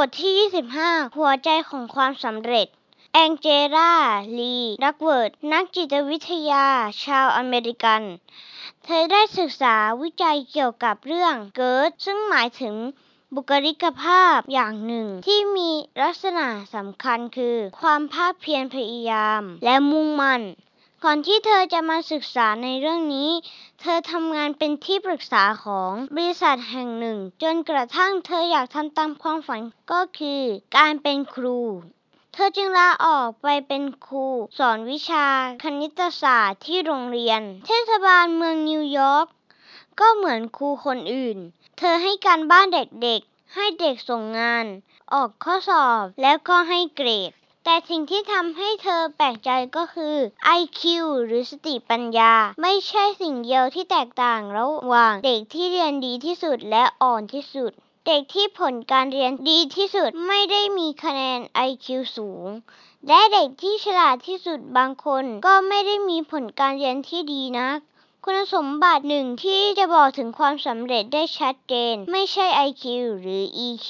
บทที่ 25 หัวใจของความสำเร็จ แองเจลาลีดักเวิร์ด นักจิตวิทยา ชาวอเมริกัน เธอได้ศึกษาวิจัยเกี่ยวกับเรื่อง Grit ซึ่งหมายถึงบุคลิกภาพอย่างหนึ่งที่มีลักษณะสำคัญคือ ความภาคเพียรพยายาม และมุ่งมั่น ก่อนที่เธอจะมาศึกษาในเรื่องนี้ เธอทำงานเป็นที่ปรึกษาของบริษัทแห่งหนึ่ง จนกระทั่งเธออยากทำตามความฝันก็คือการเป็นครู เธอจึงลาออกไปเป็นครู สอนวิชาคณิตศาสตร์ที่โรงเรียน เทศบาลเมืองนิวยอร์กก็เหมือนครูคนอื่น เธอให้การบ้านเด็กๆ ให้เด็กส่งงาน ออกข้อสอบแล้วก็ให้เกรด แต่สิ่งที่ทำให้เธอแปลกใจก็คือ IQ หรือสติปัญญา ไม่ใช่สิ่งเดียวที่แตกต่างระหว่างเด็กที่เรียนดีที่สุดและอ่อนที่สุดเด็กที่ผลการเรียนดีที่สุดไม่ได้มีคะแนน IQ สูง และเด็กที่ฉลาดที่สุดบางคนก็ไม่ได้มีผลการเรียนที่ดีนัก คุณสมบัติหนึ่งที่จะบอกถึงความสำเร็จได้ชัดเจน ไม่ใช่ IQ หรือ EQ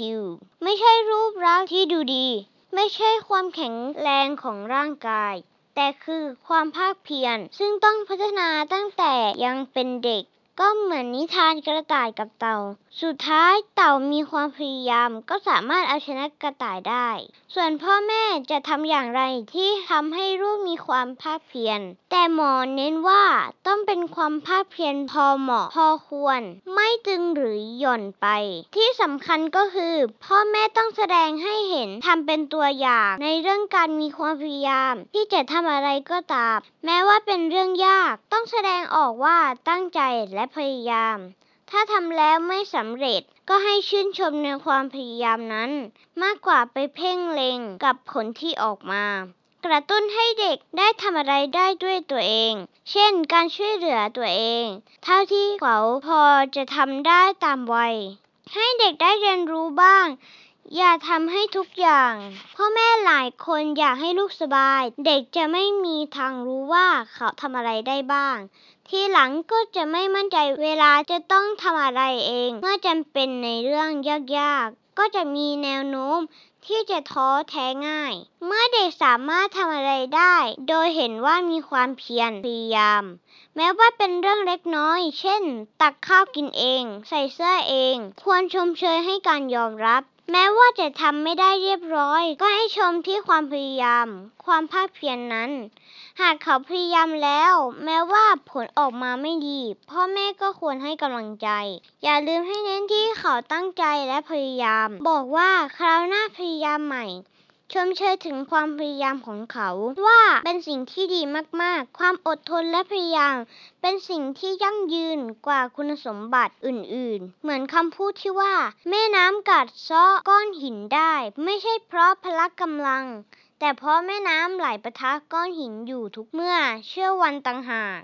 ไม่ใช่รูปลักษณ์ที่ดูดี ไม่ใช่ความแข็งแรงของร่างกาย แต่คือความภาคเพียร ซึ่งต้องพัฒนาตั้งแต่ยังเป็นเด็ก ก็เหมือนนิทานกระต่ายกับเต่า สุดท้ายเต่ามีความพยายามก็สามารถเอาชนะกระต่ายได้ ส่วนพ่อแม่จะทำอย่างไรที่ทำให้ลูกมีความภาคเพียร แต่หมอเน้นว่าต้องเป็นความภาคเพียรพอเหมาะพอควร ไม่ตึงหรือหย่อนไป ที่สำคัญก็คือ พ่อแม่ต้องแสดงให้เห็นทำเป็นตัวอย่าง ในเรื่องการมีความพยายาม ที่จะทำอะไรก็ตาม แม้ว่าเป็นเรื่องยาก ต้องแสดงออกว่าตั้งใจและพยายาม ถ้าทำแล้วไม่สำเร็จก็ให้ชื่นชมในความพยายามนั้น มากกว่าไปเพ่งเล็งกับผลที่ออกมา กระตุ้นให้เด็กได้ทำอะไรได้ด้วยตัวเอง เช่น การช่วยเหลือตัวเอง เท่าที่เขาพอจะทำได้ตามวัย ให้เด็กได้เรียนรู้บ้าง อย่าทำให้ทุกอย่าง พ่อแม่หลายคนอยากให้ลูกสบาย เด็กจะไม่มีทางรู้ว่าเขาทำอะไรได้บ้าง ทีหลังก็จะไม่มั่นใจเวลาจะต้องทำอะไรเอง เมื่อจำเป็นในเรื่องยากๆ ก็จะมีแนวโน้ม ที่จะท้อแท้ง่าย เมื่อเด็กสามารถทำอะไรได้ โดยเห็นว่ามีความเพียรพยายาม แม้ว่าเป็นเรื่องเล็กน้อย เช่น ตักข้าวกินเอง ใส่เสื้อเอง ควรชมเชยให้การยอมรับ แม้ว่าจะทำไม่ได้เรียบร้อย ก็ให้ชมที่ความพยายาม ความภาคเพียรนนั้น หากเขาพยายามแล้ว แม้ว่าผลออกมาไม่ดี พ่อแม่ก็ควรให้กำลังใจ อย่าลืมให้เน้นที่เขาตั้งใจและพยายาม บอกว่าคราวหน้าพยายามใหม่ ชมเชยถึงความพยายามของเขา ว่าเป็นสิ่งที่ดีมากๆ ความอดทนและพยายาม เป็นสิ่งที่ยั่งยืนกว่าคุณสมบัติอื่นๆ เหมือนคำพูดที่ว่า แม่น้ำกัดเซาะก้อนหินได้ ไม่ใช่เพราะพละกำลัง แต่เพราะแม่น้ำไหลปะทะก้อนหินอยู่ทุกเมื่อ เชื่อวันต่างหาก